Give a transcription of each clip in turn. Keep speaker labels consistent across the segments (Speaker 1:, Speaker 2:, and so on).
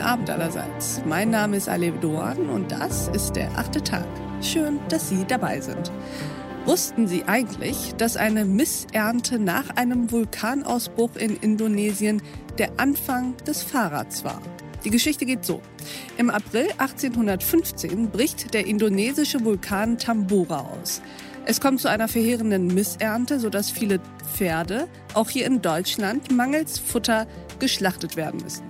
Speaker 1: Abend allerseits. Mein Name ist Alev Doan und das ist der achte Tag. Schön, dass Sie dabei sind. Wussten Sie eigentlich, dass eine Missernte nach einem Vulkanausbruch in Indonesien der Anfang des Fahrrads war? Die Geschichte geht so. Im April 1815 bricht der indonesische Vulkan Tambora aus. Es kommt zu einer verheerenden Missernte, sodass viele Pferde, auch hier in Deutschland, mangels Futter geschlachtet werden müssen.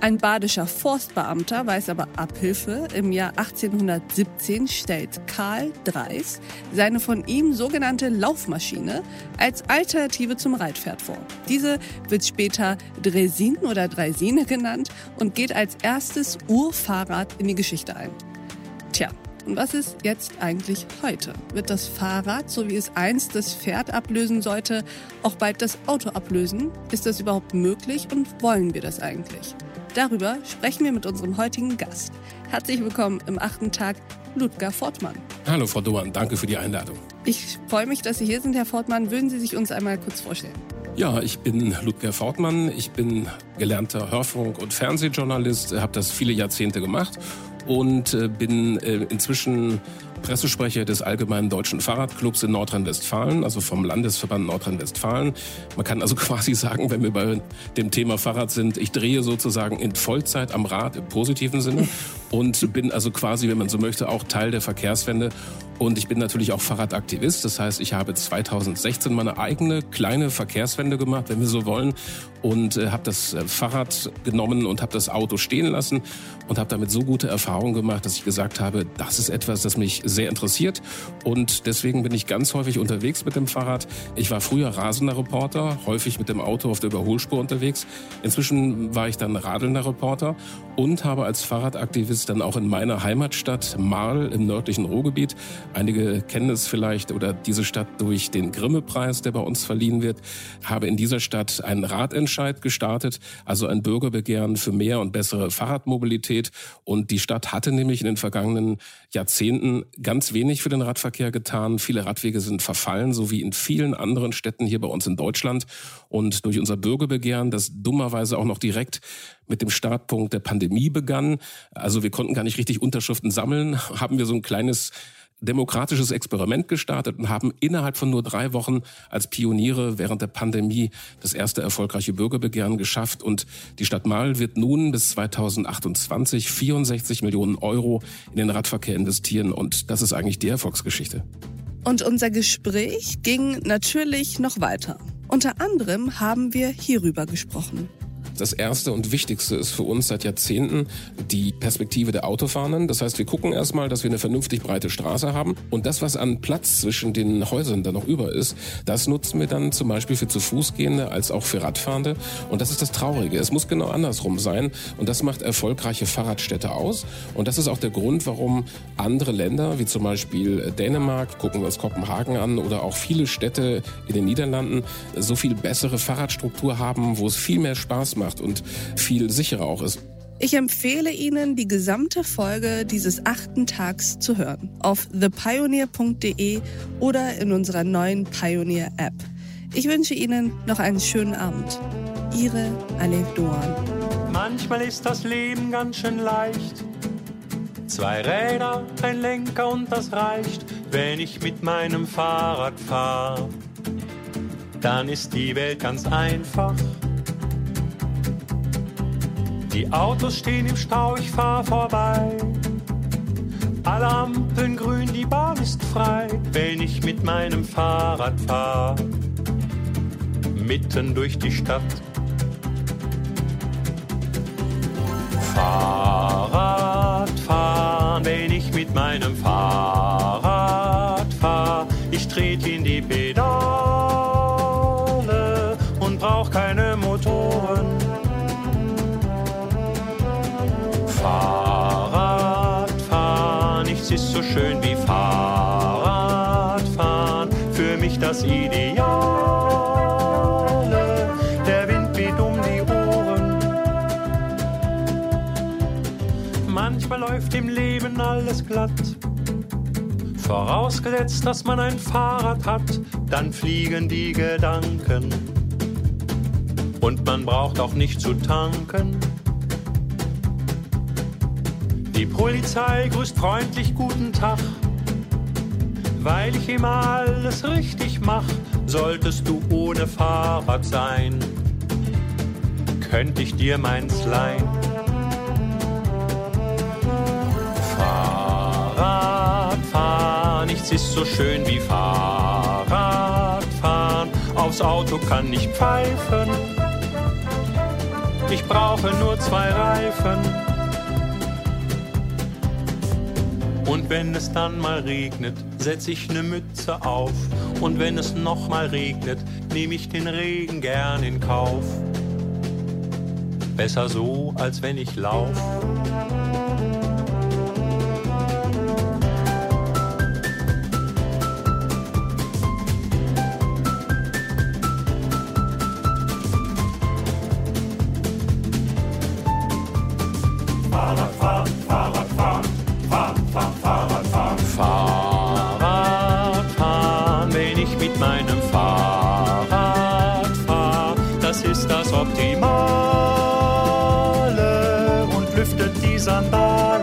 Speaker 1: Ein badischer Forstbeamter weiß aber Abhilfe. Im Jahr 1817 stellt Karl Dreis seine von ihm sogenannte Laufmaschine als Alternative zum Reitpferd vor. Diese wird später Dresin oder Dreisine genannt und geht als erstes Urfahrrad in die Geschichte ein. Tja, und was ist jetzt eigentlich heute? Wird das Fahrrad, so wie es einst das Pferd ablösen sollte, auch bald das Auto ablösen? Ist das überhaupt möglich und wollen wir das eigentlich? Darüber sprechen wir mit unserem heutigen Gast. Herzlich willkommen im achten Tag, Ludger Fortmann.
Speaker 2: Hallo Frau Doan, danke für die Einladung.
Speaker 1: Ich freue mich, dass Sie hier sind, Herr Fortmann. Würden Sie sich uns einmal kurz vorstellen?
Speaker 2: Ja, ich bin Ludger Fortmann. Ich bin gelernter Hörfunk- und Fernsehjournalist, habe das viele Jahrzehnte gemacht und äh, bin äh, inzwischen Pressesprecher des Allgemeinen Deutschen Fahrradclubs in Nordrhein-Westfalen, also vom Landesverband Nordrhein-Westfalen. Man kann also quasi sagen, wenn wir bei dem Thema Fahrrad sind, ich drehe sozusagen in Vollzeit am Rad im positiven Sinne und bin also quasi, wenn man so möchte, auch Teil der Verkehrswende und ich bin natürlich auch Fahrradaktivist. Das heißt, ich habe 2016 meine eigene kleine Verkehrswende gemacht, wenn wir so wollen. Und äh, habe das äh, Fahrrad genommen und habe das Auto stehen lassen und habe damit so gute Erfahrungen gemacht, dass ich gesagt habe, das ist etwas, das mich sehr interessiert. Und deswegen bin ich ganz häufig unterwegs mit dem Fahrrad. Ich war früher rasender Reporter, häufig mit dem Auto auf der Überholspur unterwegs. Inzwischen war ich dann radelnder Reporter und habe als Fahrradaktivist dann auch in meiner Heimatstadt Marl im nördlichen Ruhrgebiet Einige kennen es vielleicht oder diese Stadt durch den Grimme-Preis, der bei uns verliehen wird, habe in dieser Stadt einen Ratentscheid gestartet, also ein Bürgerbegehren für mehr und bessere Fahrradmobilität. Und die Stadt hatte nämlich in den vergangenen Jahrzehnten ganz wenig für den Radverkehr getan. Viele Radwege sind verfallen, so wie in vielen anderen Städten hier bei uns in Deutschland. Und durch unser Bürgerbegehren, das dummerweise auch noch direkt mit dem Startpunkt der Pandemie begann, also wir konnten gar nicht richtig Unterschriften sammeln, haben wir so ein kleines demokratisches Experiment gestartet und haben innerhalb von nur drei Wochen als Pioniere während der Pandemie das erste erfolgreiche Bürgerbegehren geschafft. Und die Stadt Mahl wird nun bis 2028 64 Millionen Euro in den Radverkehr investieren. Und das ist eigentlich die Erfolgsgeschichte.
Speaker 1: Und unser Gespräch ging natürlich noch weiter. Unter anderem haben wir hierüber gesprochen.
Speaker 2: Das erste und wichtigste ist für uns seit Jahrzehnten die Perspektive der Autofahrenden. Das heißt, wir gucken erstmal, dass wir eine vernünftig breite Straße haben. Und das, was an Platz zwischen den Häusern da noch über ist, das nutzen wir dann zum Beispiel für zu Fußgehende als auch für Radfahrende. Und das ist das Traurige. Es muss genau andersrum sein. Und das macht erfolgreiche Fahrradstädte aus. Und das ist auch der Grund, warum andere Länder, wie zum Beispiel Dänemark, gucken wir uns Kopenhagen an, oder auch viele Städte in den Niederlanden, so viel bessere Fahrradstruktur haben, wo es viel mehr Spaß macht macht und viel sicherer auch ist.
Speaker 1: Ich empfehle Ihnen, die gesamte Folge dieses achten Tags zu hören. Auf thepioneer.de oder in unserer neuen Pioneer App. Ich wünsche Ihnen noch einen schönen Abend. Ihre Alef Doan.
Speaker 3: Manchmal ist das Leben ganz schön leicht. Zwei Räder, ein Lenker und das reicht, wenn ich mit meinem Fahrrad fahre. Dann ist die Welt ganz einfach. Die Autos stehen im Stau, ich fahr vorbei. Alle Ampeln grün, die Bahn ist frei, wenn ich mit meinem Fahrrad fahr. Mitten durch die Stadt. Fahrrad fahren, wenn ich mit meinem Fahrrad fahr. Ich trete in die Pedale und brauch keine Motoren. Nichts ist so schön wie Fahrradfahren. Für mich das Ideale. Der Wind weht um die Ohren. Manchmal läuft im Leben alles glatt. Vorausgesetzt, dass man ein Fahrrad hat, dann fliegen die Gedanken. Und man braucht auch nicht zu tanken Die Polizei grüßt freundlich guten Tag, weil ich immer alles richtig mach. Solltest du ohne Fahrrad sein, könnte ich dir meins leihen. Fahrradfahren, nichts ist so schön wie Fahrradfahren. Aufs Auto kann ich pfeifen, ich brauche nur zwei Reifen. Und wenn es dann mal regnet, setz ich ne Mütze auf. Und wenn es noch mal regnet, nehme ich den Regen gern in Kauf. Besser so, als wenn ich lauf. trees on by.